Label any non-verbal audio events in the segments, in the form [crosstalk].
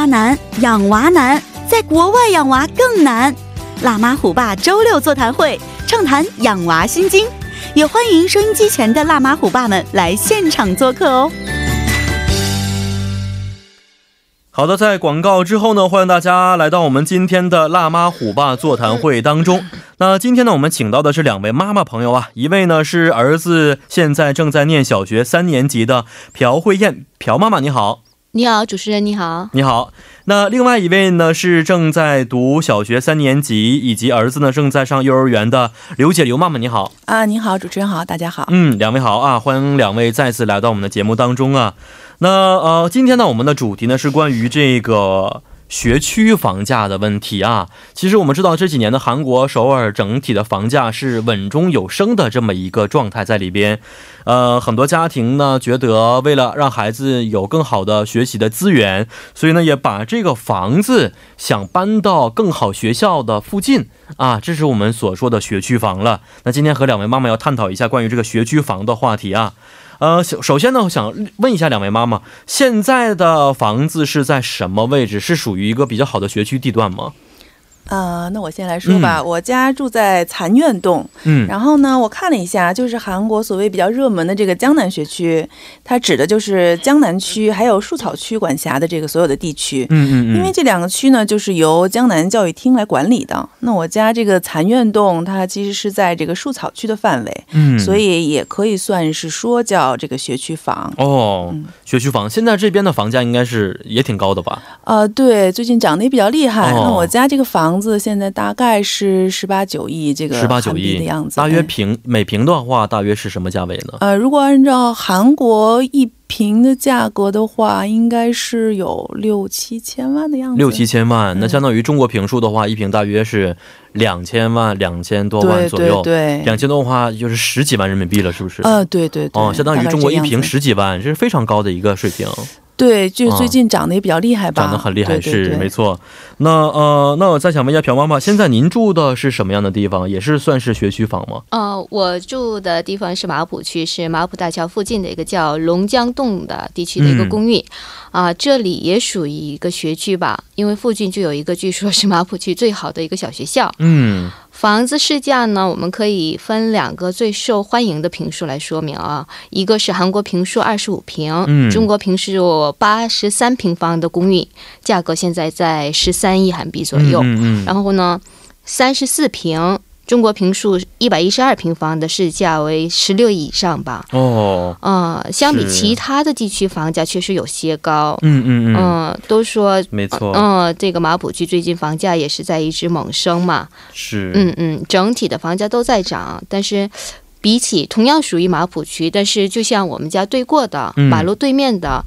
娃难，养娃难，在国外养娃更难。辣妈虎爸周六座谈会，畅谈养娃心经，也欢迎收音机前的辣妈虎爸们来现场做客哦。好的，在广告之后呢，欢迎大家来到我们今天的辣妈虎爸座谈会当中。那今天呢，我们请到的是两位妈妈朋友啊，一位呢是儿子现在正在念小学三年级的朴慧燕，朴妈妈你好。你好，主持人你好，你好。那另外一位呢是正在读小学三年级，以及儿子呢正在上幼儿园的刘姐刘妈妈，你好啊，你好，主持人好，大家好。嗯，两位好啊，欢迎两位再次来到我们的节目当中啊。那呃，今天呢，我们的主题呢是关于这个。学区房价的问题啊，其实我们知道这几年的韩国首尔整体的房价是稳中有升的这么一个状态在里边，呃，很多家庭呢觉得为了让孩子有更好的学习的资源，所以呢也把这个房子想搬到更好学校的附近啊，这是我们所说的学区房了。那今天和两位妈妈要探讨一下关于这个学区房的话题啊。呃，首先呢，我想问一下两位妈妈，现在的房子是在什么位置？是属于一个比较好的学区地段吗？呃，那我先来说吧。我家住在残院洞，嗯，然后呢，我看了一下，就是韩国所谓比较热门的这个江南学区，它指的就是江南区还有树草区管辖的这个所有的地区，嗯嗯，因为这两个区呢，就是由江南教育厅来管理的。那我家这个残院洞，它其实是在这个树草区的范围，嗯，所以也可以算是说叫这个学区房哦。学区房现在这边的房价应该是也挺高的吧？呃，对，最近涨得也比较厉害。那我家这个房。房子现在大概是十八九亿这个十八九亿的样子，大约平每平的话，大约是什么价位呢？呃，如果按照韩国一平的价格的话，应该是有六七千万的样子。六七千万，那相当于中国平数的话，一平大约是两千万、两千多万左右。对，两千多的话就是十几万人民币了，是不是？呃，对对对哦，相当于中国一平十几万，这是非常高的一个水平。对，就最近涨得也比较厉害吧？涨得很厉害，是没错。那呃，那我再想问一下朴妈妈，现在您住的是什么样的地方？也是算是学区房吗？呃，我住的地方是马浦区，是马浦大桥附近的一个叫龙江洞的地区的一个公寓。啊，这里也属于一个学区吧，因为附近就有一个据说是马浦区最好的一个小学校。嗯。房子市价呢，我们可以分两个最受欢迎的平数来说明啊，一个是韩国平数二十五平，中国平数八十三平方的公寓，价格现在在十三亿韩币左右。然后呢，三十四平。中国平数一百一十二平方的市价为十六亿以上吧？哦，嗯，相比其他的地区房价确实有些高。嗯嗯嗯，都说没错。嗯，这个马浦区最近房价也是在一直猛升嘛。是。嗯嗯，整体的房价都在涨，但是比起同样属于马浦区，但是就像我们家对过的马路对面的。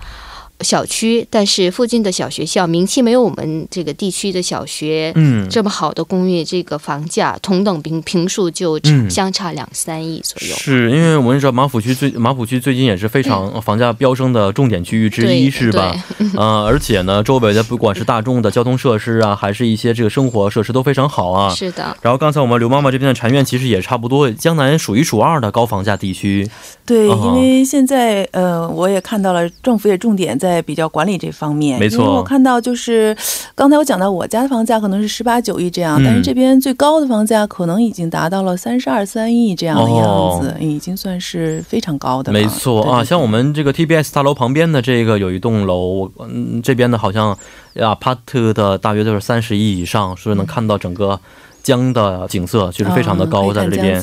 小区，但是附近的小学校名气没有我们这个地区的小学嗯这么好的公寓，这个房价同等平平数就相差两三亿左右。是因为我们说马府区最马府区最近也是非常房价飙升的重点区域之一，是吧？嗯，[laughs] 而且呢，周围的不管是大众的交通设施啊，还是一些这个生活设施都非常好啊。是的。然后刚才我们刘妈妈这边的禅院其实也差不多，江南数一数二的高房价地区。对，因为现在呃，我也看到了政府也重点在。在比较管理这方面，没错。因为我看到就是刚才我讲到我家的房价可能是十八九亿这样，但是这边最高的房价可能已经达到了三十二三亿这样的样子，已经算是非常高的。没错啊，像我们这个 TBS 大楼旁边的这个有一栋楼，嗯，这边的好像 apart 的大约都是三十亿以上，所以能看到整个。江的景色就是非常的高，在这边。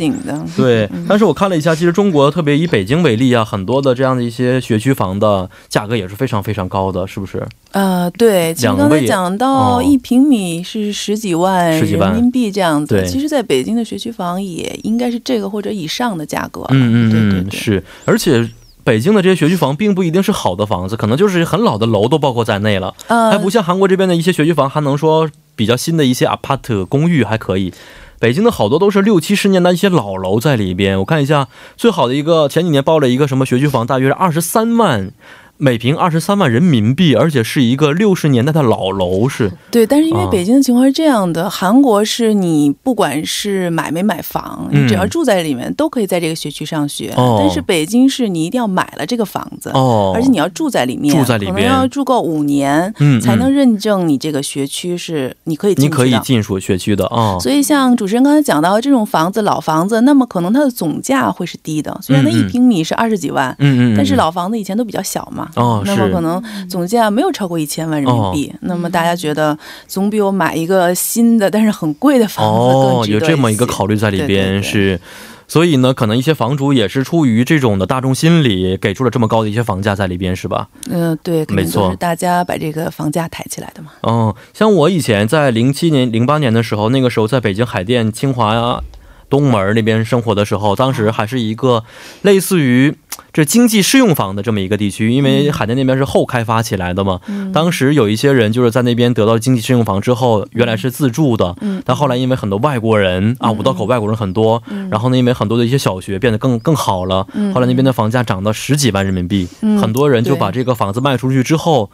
对，但是我看了一下，其实中国特别以北京为例啊，很多的这样的一些学区房的价格也是非常非常高的，是不是？呃，对，其实刚才讲到一平米是十几万人民币这样子，其实在北京的学区房也应该是这个或者以上的价格。嗯嗯嗯，是，而且北京的这些学区房并不一定是好的房子，可能就是很老的楼都包括在内了，还不像韩国这边的一些学区房还能说。比较新的一些 apart 公寓还可以，北京的好多都是六七十年代一些老楼在里边。我看一下，最好的一个前几年报了一个什么学区房，大约是二十三万每平二十三万人民币，而且是一个六十年代的老楼，是对。但是因为北京的情况是这样的，韩国是你不管是买没买房，你只要住在里面，都可以在这个学区上学。但是北京是你一定要买了这个房子，而且你要住在里面，住在里面。可能要住够五年，才能认证你这个学区是你可以你可以进属学区的啊。所以像主持人刚才讲到这种房子，老房子，那么可能它的总价会是低的，虽然它一平米是二十几万，嗯嗯，但是老房子以前都比较小嘛。哦，那么可能总价没有超过一千万人民币。那么大家觉得总比我买一个新的但是很贵的房子更值得有这么一个考虑在里边是，所以呢，可能一些房主也是出于这种的大众心理，给出了这么高的一些房价在里边，是吧？嗯，对，没错，大家把这个房价抬起来的嘛。嗯，像我以前在零七年、零八年的时候，那个时候在北京海淀、清华呀。东门那边生活的时候，当时还是一个类似于这经济适用房的这么一个地区，因为海淀那边是后开发起来的嘛。当时有一些人就是在那边得到经济适用房之后，原来是自住的，但后来因为很多外国人啊，五道口外国人很多，然后呢，因为很多的一些小学变得更更好了，后来那边的房价涨到十几万人民币，很多人就把这个房子卖出去之后，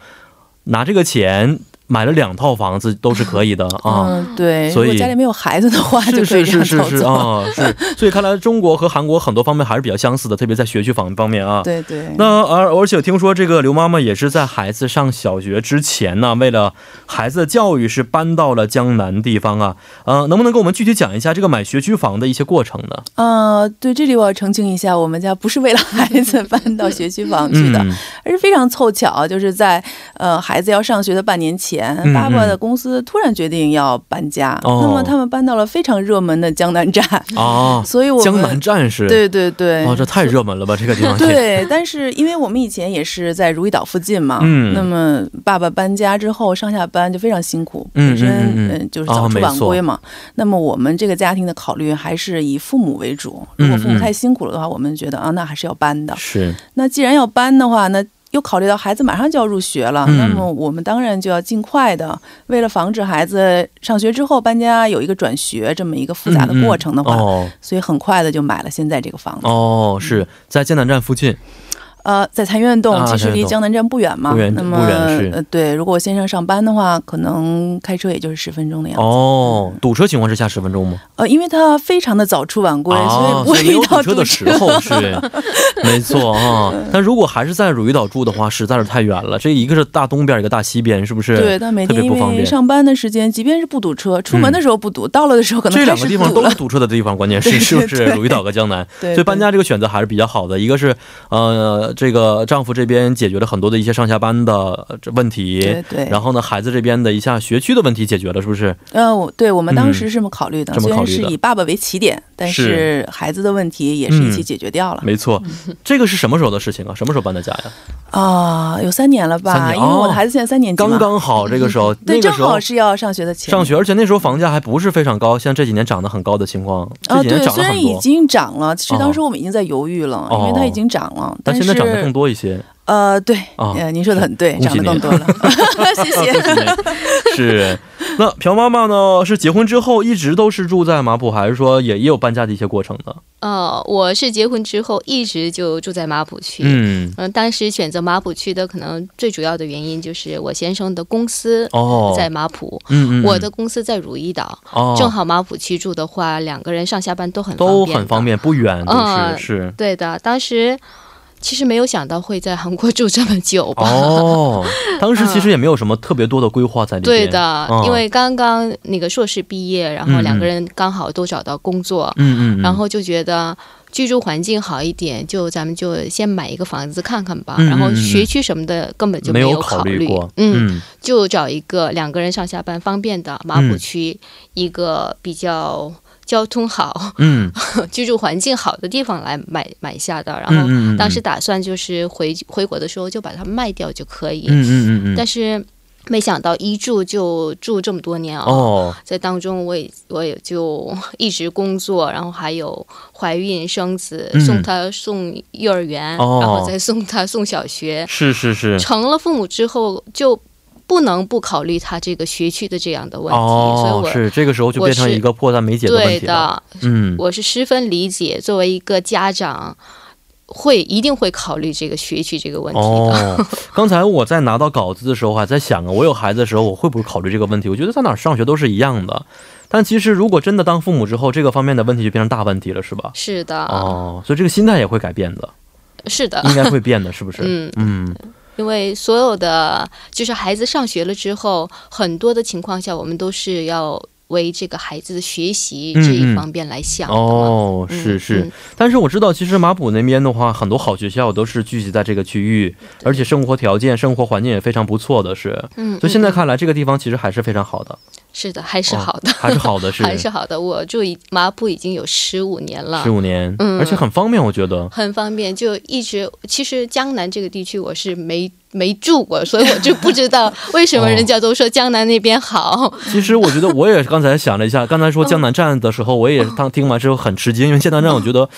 拿这个钱。买了两套房子都是可以的 [laughs] 啊，对，所以家里没有孩子的话，是是是是是啊，是，所以看来中国和韩国很多方面还是比较相似的，特别在学区房方面啊。[laughs] 对对。那而而且听说这个刘妈妈也是在孩子上小学之前呢，为了孩子的教育是搬到了江南地方啊。呃，能不能给我们具体讲一下这个买学区房的一些过程呢？呃，对，这里我要澄清一下，我们家不是为了 [laughs] 孩子搬到学区房去的，而是非常凑巧，就是在呃孩子要上学的半年前。爸爸的公司突然决定要搬家，那么他们搬到了非常热门的江南站啊，所以我们江南站是，对对对，哦，这太热门了吧，这个地方。对，[laughs] 但是因为我们以前也是在如意岛附近嘛，嗯，那么爸爸搬家之后上下班就非常辛苦，本身嗯就是早出晚归嘛，那么我们这个家庭的考虑还是以父母为主，如果父母太辛苦了的话，我们觉得啊，那还是要搬的。是，那既然要搬的话，那。又考虑到孩子马上就要入学了，那么我们当然就要尽快的，为了防止孩子上学之后搬家有一个转学这么一个复杂的过程的话，所以很快的就买了现在这个房子。哦，是在建南站附近。呃，在残院洞，其实离江南站不远嘛。那么，呃，对，如果我先生上班的话，可能开车也就是十分钟的样子。哦，堵车情况之下十分钟吗？呃，因为他非常的早出晚归，所以不会遇到堵车的时候是。[laughs] 没错啊，[laughs] 但如果还是在汝矣岛住的话，实在是太远了。这一个是大东边，一个大西边，是不是？对，他每天因为上班的时间，即便是不堵车，出门的时候不堵，到了的时候可能这两个地方都是堵车的地方。关键是是不是汝矣岛和江南？所以搬家这个选择还是比较好的。一个是呃，这个丈夫。这边解决了很多的一些上下班的这问题，对对。然后呢，孩子这边的一下学区的问题解决了，是不是？呃，我对我们当时是这么考虑的，虽然是以爸爸为起点，但是孩子的问题也是一起解决掉了。没错，这个是什么时候的事情啊？什么时候搬的家呀？啊，有三年了吧？因为我的孩子现在三年级，刚刚好这个时候，对，正好是要上学的前上学，而且那时候房价还不是非常高，像这几年涨得很高的情况。啊，对，虽然已经涨了，其实当时我们已经在犹豫了，因为它已经涨了，但现在涨得更多一些。呃，对，呃，您说的很对，长得更多了，[laughs] 谢谢。是，那朴妈妈呢？是结婚之后一直都是住在马浦，还是说也也有搬家的一些过程呢？呃，我是结婚之后一直就住在马浦区。嗯嗯，当时选择马浦区的可能最主要的原因就是我先生的公司哦在马浦，嗯嗯，我的公司在如意岛，哦，正好马浦区住的话，两个人上下班都很都很方便，不远，是是，对的，当时。其实没有想到会在韩国住这么久吧？哦，当时其实也没有什么特别多的规划在里面。对的，因为刚刚那个硕士毕业，然后两个人刚好都找到工作，嗯嗯，然后就觉得居住环境好一点，就咱们就先买一个房子看看吧。然后学区什么的根本就没有考虑过，嗯，就找一个两个人上下班方便的马浦区一个比较。交通好，嗯，[laughs] 居住环境好的地方来买买下的，然后当时打算就是回回国的时候就把它卖掉就可以，嗯嗯嗯但是没想到一住就住这么多年啊，在当中我也我也就一直工作，然后还有怀孕生子，送他送幼儿园，然后再送他送小学，是是是，成了父母之后就。不能不考虑他这个学区的这样的问题，所以我是这个时候就变成一个迫在眉睫的问题了。嗯，我是十分理解作为一个家长，会一定会考虑这个学区这个问题的。哦，[laughs] 刚才我在拿到稿子的时候还在想啊，我有孩子的时候我会不会考虑这个问题？我觉得在哪儿上学都是一样的。但其实如果真的当父母之后，这个方面的问题就变成大问题了，是吧？是的。哦，所以这个心态也会改变的。是的，应该会变的，是不是？嗯 [laughs] 嗯。因为所有的就是孩子上学了之后，很多的情况下，我们都是要。为这个孩子的学习这一方面来想哦，是是，但是我知道，其实马普那边的话，很多好学校都是聚集在这个区域，而且生活条件、生活环境也非常不错的是，嗯，所以现在看来，这个地方其实还是非常好的。是的，[laughs] 还是好的，还是好的，是还是好的。我住麻布已经有十五年了，十五年，嗯，而且很方便，我觉得很方便，就一直其实江南这个地区我是没。没住过，所以我就不知道为什么人家都说江南那边好。[laughs] 其实我觉得我也刚才想了一下，刚才说江南站的时候，我也当听完之后很吃惊，因为江南站我觉得。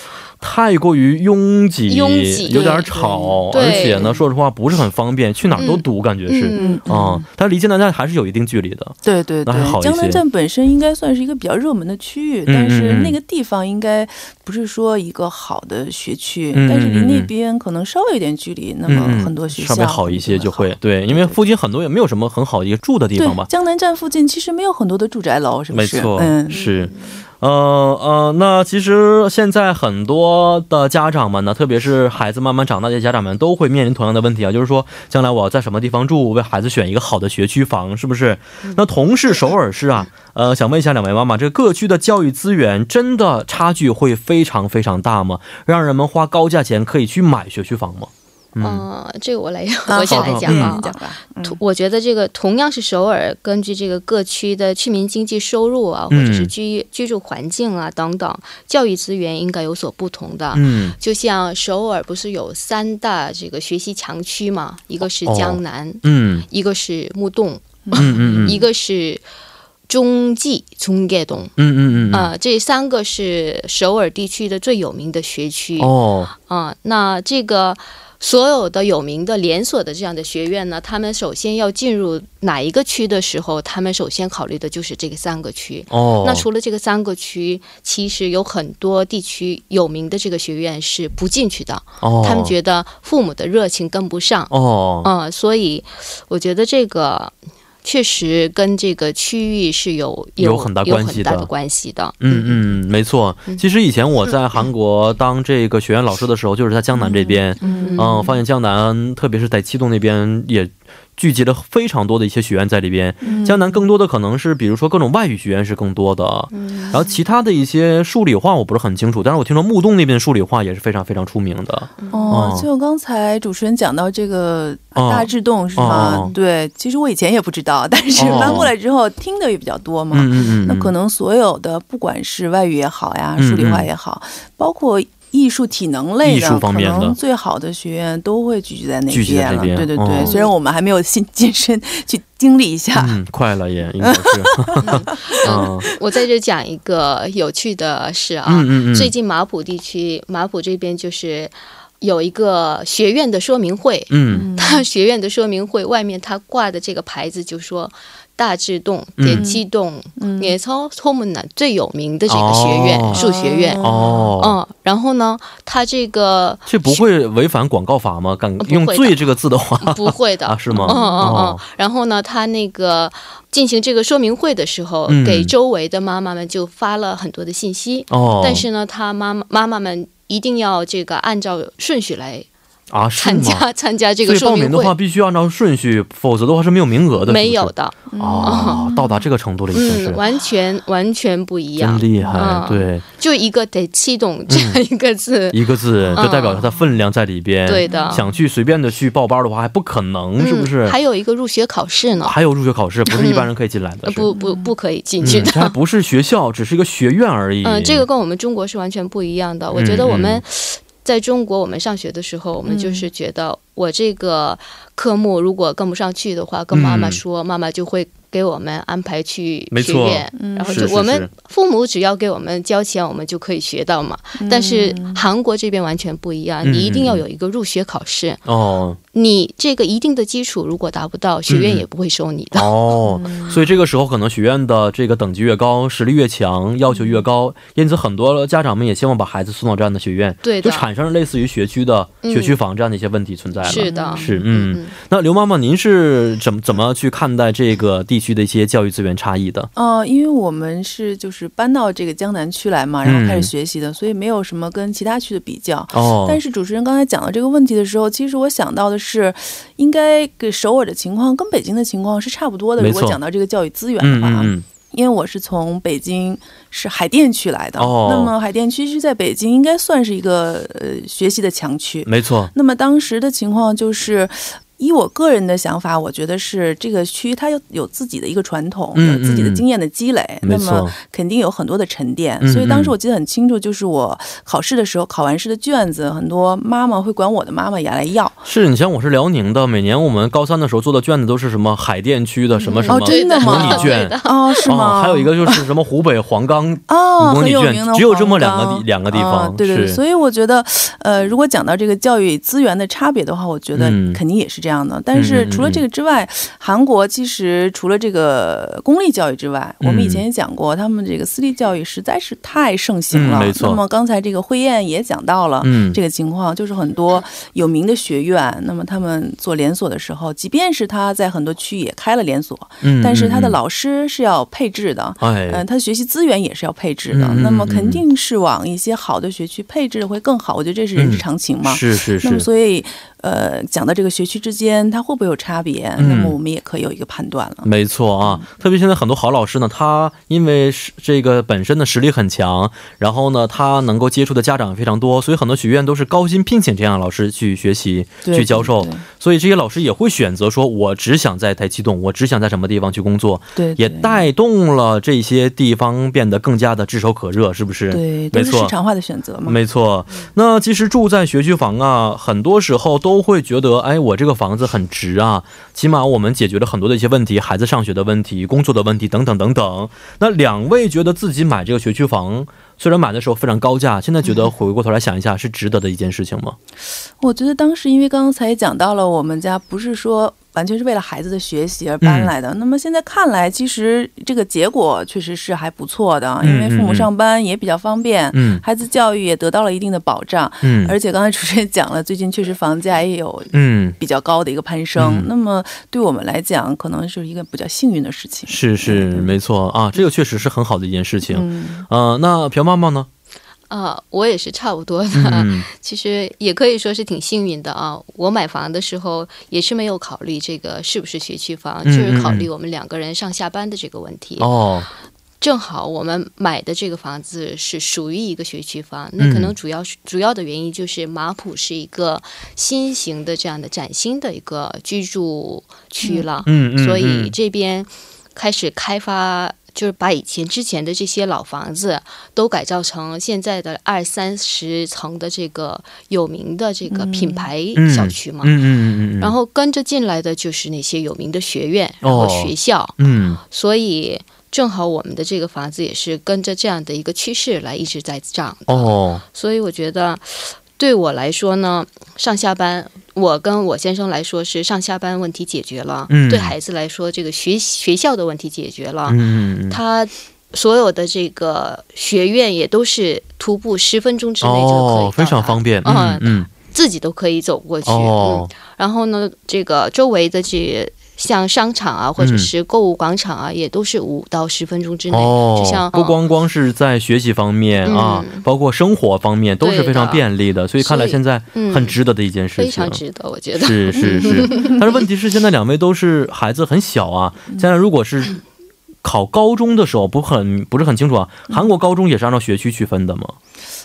太过于拥挤，拥挤有点吵，而且呢，说实话不是很方便，去哪儿都堵，感觉是啊。但离江南站还是有一定距离的，对对对。江南站本身应该算是一个比较热门的区域，但是那个地方应该不是说一个好的学区，但是离那边可能稍微有点距离，那么很多学校稍微好一些就会对，因为附近很多也没有什么很好的一个住的地方吧。江南站附近其实没有很多的住宅楼，是不是？没错，嗯，是。呃呃，那其实现在很多的家长们呢，特别是孩子慢慢长大的家长们，都会面临同样的问题啊，就是说将来我要在什么地方住，为孩子选一个好的学区房，是不是？那同是首尔市啊，呃，想问一下两位妈妈，这个各区的教育资源真的差距会非常非常大吗？让人们花高价钱可以去买学区房吗？嗯，这个我来，我先来讲啊。我觉得这个同样是首尔，根据这个各区的居民经济收入啊，或者是居居住环境啊等等，教育资源应该有所不同的。嗯，就像首尔不是有三大这个学习强区嘛？一个是江南，嗯，一个是木洞，嗯嗯，[laughs] 一个是中继中盖洞，嗯嗯嗯，啊，这三个是首尔地区的最有名的学区。哦，啊，那这个。所有的有名的连锁的这样的学院呢，他们首先要进入哪一个区的时候，他们首先考虑的就是这个三个区。哦，那除了这个三个区，其实有很多地区有名的这个学院是不进去的。哦，他们觉得父母的热情跟不上。哦，嗯，所以我觉得这个。确实跟这个区域是有有很大关系的关系的。嗯嗯，没错。其实以前我在韩国当这个学院老师的时候，就是在江南这边。嗯，发现江南，特别是在七栋那边也。聚集了非常多的一些学院在里边，江南更多的可能是，比如说各种外语学院是更多的，然后其他的一些数理化我不是很清楚，但是我听说木洞那边的数理化也是非常非常出名的。哦，就刚才主持人讲到这个大智洞是吗？对，其实我以前也不知道，但是搬过来之后听的也比较多嘛。嗯嗯嗯。那可能所有的不管是外语也好呀，数理化也好，包括。艺术体能类的，可能最好的学院都会聚集在那边了。对对对，虽然我们还没有进晋 [laughs] 身去经历一下，快了也应该是。[laughs] 嗯，我在这讲一个有趣的事啊。嗯嗯最近马浦地区，马浦这边就是有一个学院的说明会。嗯。他学院的说明会外面，他挂的这个牌子就说。大智洞、点击洞，也超托姆南最有名的这个学院，数学院。哦，嗯，然后呢，他这个这不会违反广告法吗？敢用“最”这个字的话，[laughs] 不会的，是吗？嗯嗯嗯。然后呢，他那个进行这个说明会的时候，给周围的妈妈们就发了很多的信息。哦，但是呢，他妈妈妈妈们一定要这个按照顺序来。啊，参加参加这个说明会，报名的话必须按照顺序，否则的话是没有名额的。没有的啊，[laughs] 到达这个程度了已经是完全完全不一样，真厉害。对，就一个得七懂这样一个字，一个字就代表它的分量在里边。对的，想去随便的去报班的话还不可能，是不是？还有一个入学考试呢，还有入学考试，不是一般人可以进来的，不不不可以进去的。这还不是学校，只是一个学院而已。[laughs] 嗯，这个跟我们中国是完全不一样的。我觉得我们。在中国，我们上学的时候，我们就是觉得我这个科目如果跟不上去的话，跟妈妈说，妈妈就会。给我们安排去学院，然后就我们父母只要给我们交钱，我们就可以学到嘛。但是韩国这边完全不一样，你一定要有一个入学考试。哦。你这个一定的基础如果达不到，学院也不会收你的。哦。所以这个时候可能学院的这个等级越高，实力越强，要求越高，因此很多家长们也希望把孩子送到这样的学院，对，就产生了类似于学区的学区房这样的一些问题存在了。是的，是嗯。那刘妈妈，您是怎么怎么去看待这个地区的一些教育资源差异的？呃，因为我们是就是搬到这个江南区来嘛，然后开始学习的，所以没有什么跟其他区的比较。哦，但是主持人刚才讲到这个问题的时候，其实我想到的。是，应该给首尔的情况跟北京的情况是差不多的。如果讲到这个教育资源的话，因为我是从北京是海淀区来的，那么海淀区是在北京应该算是一个呃学习的强区。没错。那么当时的情况就是。以我个人的想法，我觉得是这个区它有有自己的一个传统，有自己的经验的积累，那么肯定有很多的沉淀。所以当时我记得很清楚，就是我考试的时候考完试的卷子，很多妈妈会管我的妈妈也来要。是你像我是辽宁的，每年我们高三的时候做的卷子都是什么海淀区的什么什么模拟卷哦，是吗？还有一个就是 [laughs] 什么湖北黄冈哦，模拟卷，只有这么两个地两个地方。对对，所以我觉得，呃，如果讲到这个教育资源的差别的话，我觉得肯定也是这样。这样的，但是除了这个之外，韩国其实除了这个公立教育之外，我们以前也讲过，他们这个私立教育实在是太盛行了。没错。那么刚才这个慧燕也讲到了这个情况，就是很多有名的学院，那么他们做连锁的时候，即便是他在很多区也开了连锁，但是他的老师是要配置的，嗯，他的学习资源也是要配置的，那么肯定是往一些好的学区配置会更好。我觉得这是人之常情嘛。是是是。那么所以。呃，讲到这个学区之间，它会不会有差别？那么我们也可以有一个判断了。没错啊，特别现在很多好老师呢，他因为是这个本身的实力很强，然后呢，他能够接触的家长非常多，所以很多学院都是高薪聘请这样的老师去学习、去教授。所以这些老师也会选择说，我只想在台气动，我只想在什么地方去工作。对，也带动了这些地方变得更加的炙手可热，是不是？对，都是市场化的选择嘛。没错。那其实住在学区房啊，很多时候都。都会觉得，哎，我这个房子很值啊，起码我们解决了很多的一些问题，孩子上学的问题、工作的问题等等等等。那两位觉得自己买这个学区房，虽然买的时候非常高价，现在觉得回过头来想一下，是值得的一件事情吗？我觉得当时因为刚才讲到了，我们家不是说。完全是为了孩子的学习而搬来的。那么现在看来，其实这个结果确实是还不错的，因为父母上班也比较方便，孩子教育也得到了一定的保障。嗯，而且刚才主持人讲了，最近确实房价也有嗯比较高的一个攀升。那么对我们来讲，可能是一个比较幸运的事情。是是没错啊，这个确实是很好的一件事情。嗯，那朴妈妈呢？啊，我也是差不多的，[laughs] 其实也可以说是挺幸运的啊。我买房的时候也是没有考虑这个是不是学区房，就是考虑我们两个人上下班的这个问题。哦，正好我们买的这个房子是属于一个学区房，那可能主要是主要的原因就是马浦是一个新型的这样的崭新的一个居住区了，嗯嗯，所以这边开始开发。就是把以前之前的这些老房子都改造成现在的二三十层的这个有名的这个品牌小区嘛，嗯嗯嗯然后跟着进来的就是那些有名的学院，然后学校，嗯，所以正好我们的这个房子也是跟着这样的一个趋势来一直在涨哦，所以我觉得对我来说呢，上下班。我跟我先生来说是上下班问题解决了，对孩子来说这个学学校的问题解决了，他所有的这个学院也都是徒步十分钟之内就可以，非常方便，嗯嗯，自己都可以走过去，嗯，然后呢，这个周围的这。像商场啊，或者是购物广场啊，也都是五到十分钟之内。哦，就像不光光是在学习方面啊，包括生活方面都是非常便利的。所以看来现在很值得的一件事情，非常值得，我觉得是是是。[laughs] 但是问题是，现在两位都是孩子很小啊。现在如果是考高中的时候不很不是很清楚啊，韩国高中也是按照学区区分的吗？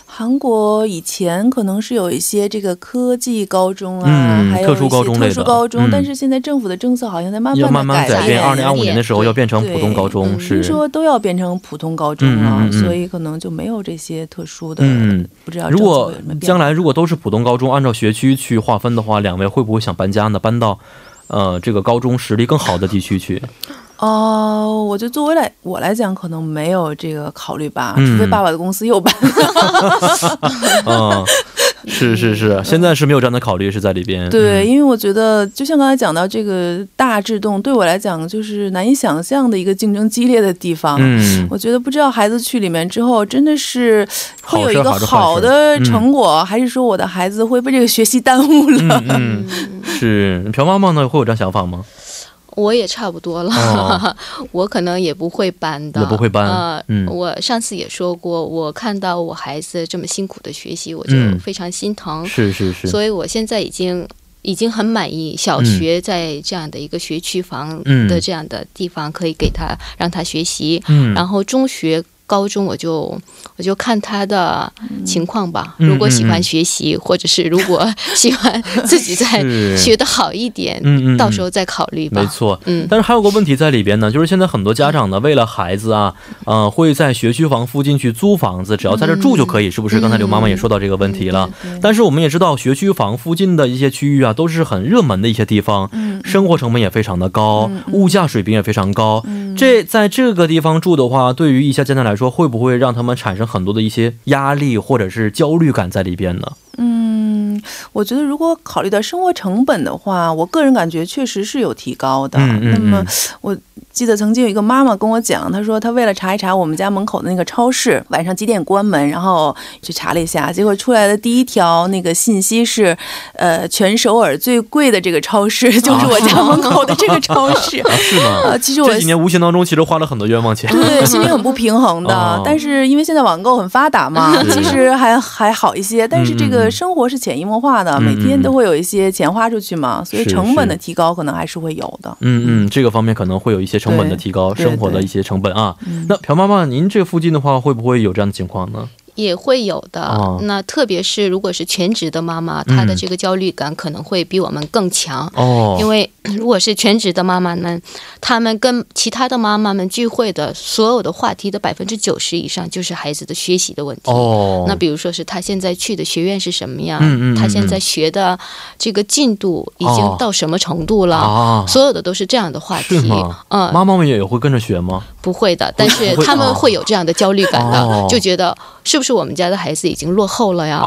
韩国以前可能是有一些这个科技高中啊，还有特殊高中特殊高中，但是现在政府的政策好像在慢慢的改变。二零二五年的时候要变成普通高中，是说都要变成普通高中了，所以可能就没有这些特殊的。嗯，不知道如果将来如果都是普通高中，按照学区去划分的话，两位会不会想搬家呢？搬到呃这个高中实力更好的地区去？哦，我觉得作为来我来讲，可能没有这个考虑吧，除非爸爸的公司又搬。[laughs] 嗯，是是是，现在是没有这样的考虑是在里边。对，因为我觉得，就像刚才讲到这个大制动，对我来讲就是难以想象的一个竞争激烈的地方。嗯，我觉得不知道孩子去里面之后，真的是会有一个好的成果，还是说我的孩子会被这个学习耽误了？嗯，[laughs] 是朴妈妈呢，会有这样想法吗？我也差不多了，[laughs] 我可能也不会搬的，也不会搬。呃，我上次也说过，我看到我孩子这么辛苦的学习，我就非常心疼。是是是。所以我现在已经已经很满意，小学在这样的一个学区房的这样的地方可以给他让他学习，然后中学。高中我就我就看他的情况吧，如果喜欢学习，或者是如果 [laughs] 喜欢自己再学的好一点，嗯到时候再考虑吧。没错，嗯。但是还有个问题在里边呢，就是现在很多家长呢，为了孩子啊，呃，会在学区房附近去租房子，只要在这住就可以，是不是？刚才刘妈妈也说到这个问题了。但是我们也知道，学区房附近的一些区域啊，都是很热门的一些地方，生活成本也非常的高，物价水平也非常高。这在这个地方住的话，对于一些家长来说，会不会让他们产生很多的一些压力或者是焦虑感在里边呢？嗯，我觉得如果考虑到生活成本的话，我个人感觉确实是有提高的。那么我。记得曾经有一个妈妈跟我讲，她说她为了查一查我们家门口的那个超市晚上几点关门，然后去查了一下，结果出来的第一条那个信息是，呃，全首尔最贵的这个超市 [laughs] 就是我家门口的这个超市。[laughs] 是吗？啊，[laughs] 其实我这几年无形当中其实花了很多冤枉钱。对，心里很不平衡的。但是因为现在网购很发达嘛，其实还还好一些。但是这个生活是潜移默化的，每天都会有一些钱花出去嘛，所以成本的提高可能还是会有的。嗯嗯，这个方面可能会有一些。成本的提高，生活的一些成本啊。那朴妈妈，您这附近的话，会不会有这样的情况呢？也会有的，那特别是如果是全职的妈妈，她的这个焦虑感可能会比我们更强哦。因为 [clears throat] 如果是全职的妈妈们，他们跟其他的妈妈们聚会的所有的话题的百分之九十以上就是孩子的学习的问题哦。那比如说是他现在去的学院是什么样？嗯嗯。他现在学的这个进度已经到什么程度了？啊。所有的都是这样的话题。嗯。妈妈们也会跟着学吗？不会的，但是他们会有这样的焦虑感的，就觉得是不是？我们家的孩子已经落后了呀，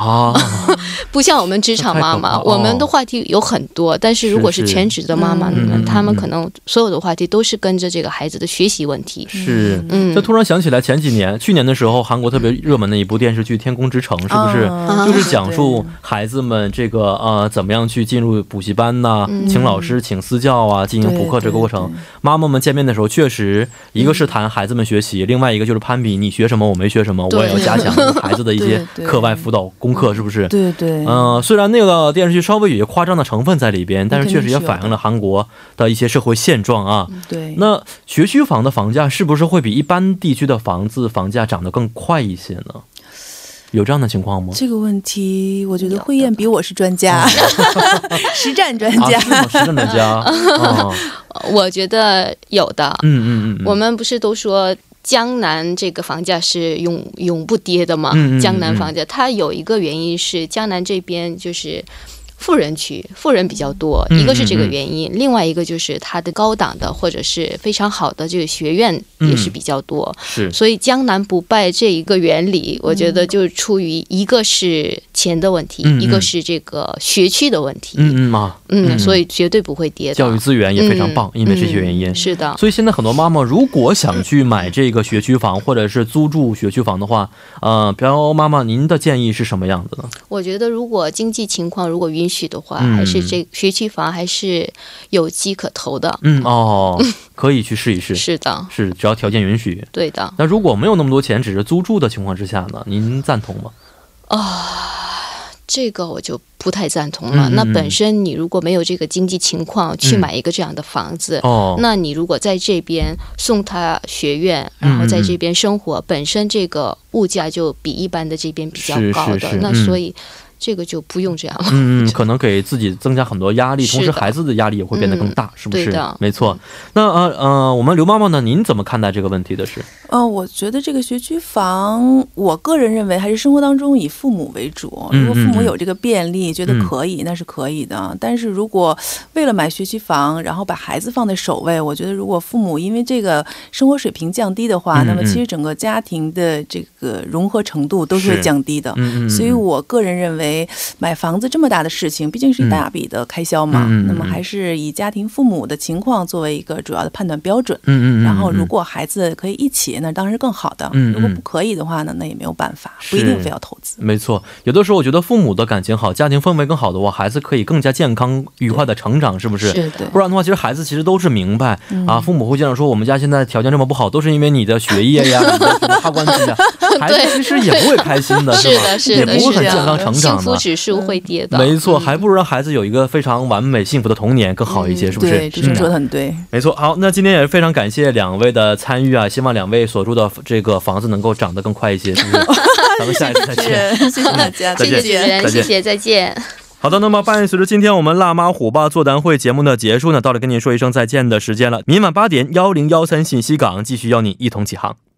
[laughs] 不像我们职场妈妈，我们的话题有很多。但是如果是全职的妈妈们，他们可能所有的话题都是跟着这个孩子的学习问题。是，嗯，就突然想起来前几年，去年的时候，韩国特别热门的一部电视剧《天空之城》，是不是？就是讲述孩子们这个呃怎么样去进入补习班呐，请老师请私教啊，进行补课这个过程。妈妈们见面的时候，确实一个是谈孩子们学习，另外一个就是攀比，你学什么我没学什么，我也要加强。孩子的一些 [laughs] 课外辅导功课是不是？对对。嗯，虽然那个电视剧稍微有些夸张的成分在里边，但是确实也反映了韩国的一些社会现状啊。对。那学区房的房价是不是会比一般地区的房子房价涨得更快一些呢？有这样的情况吗？这个问题，我觉得慧燕比我是专家，[laughs] 实战专家，实战专家。[laughs] 我觉得有的。嗯嗯嗯。我们不是都说。江南这个房价是永永不跌的嘛？江南房价它有一个原因是江南这边就是。富人区，富人比较多，一个是这个原因，另外一个就是它的高档的或者是非常好的这个学院也是比较多。是，所以江南不败这一个原理，我觉得就是出于一个是钱的问题，一个是这个学区的问题。嗯嗯啊，嗯，所以绝对不会跌。教育资源也非常棒，因为这些原因。是的。所以现在很多妈妈如果想去买这个学区房或者是租住学区房的话，呃，飘妈妈，您的建议是什么样子呢？我觉得如果经济情况如果允许的话，还是这学区房还是有机可投的。嗯 [laughs] 哦，可以去试一试。是的，是只要条件允许。对的。那如果没有那么多钱，只是租住的情况之下呢？您赞同吗？啊。这个我就不太赞同了。那本身你如果没有这个经济情况去买一个这样的房子，哦，那你如果在这边送他学院，然后在这边生活，本身这个物价就比一般的这边比较高的，那所以。这个就不用这样了，嗯嗯，[laughs] 可能给自己增加很多压力，同时孩子的压力也会变得更大，是不是？没错。那呃呃，我们刘妈妈呢？您怎么看待这个问题的？是？呃，我觉得这个学区房，我个人认为还是生活当中以父母为主。如果父母有这个便利，觉得可以，那是可以的。但是如果为了买学区房，然后把孩子放在首位，我觉得如果父母因为这个生活水平降低的话，那么其实整个家庭的这个融合程度都是会降低的。所以我个人认为。为买房子这么大的事情，毕竟是一大笔的开销嘛，那么还是以家庭父母的情况作为一个主要的判断标准。嗯嗯然后如果孩子可以一起，那当然是更好的。嗯。如果不可以的话呢，那也没有办法，不一定非要投资。没错，有的时候我觉得父母的感情好，家庭氛围更好的话，孩子可以更加健康愉快的成长，是不是？是的。不然的话，其实孩子其实都是明白啊，父母会经常说我们家现在条件这么不好，都是因为你的学业呀、你的什么大关系呀，孩子其实也不会开心的，[laughs] 是的，是的，也不会很健康成长。幸福指数会跌的，没错，还不如让孩子有一个非常完美、幸福的童年更好一些，是不是？对，这说的很对，没错。好，那今天也是非常感谢两位的参与啊，希望两位所住的这个房子能够涨得更快一些，是不是？[laughs] 咱们下一次再见，谢谢大家，谢谢主持人，谢谢，再见。好的，那么伴随着今天我们辣妈虎爸座谈会节目的结束呢，到了跟您说一声再见的时间了。明晚八点幺零幺三信息港继续邀您一同起航。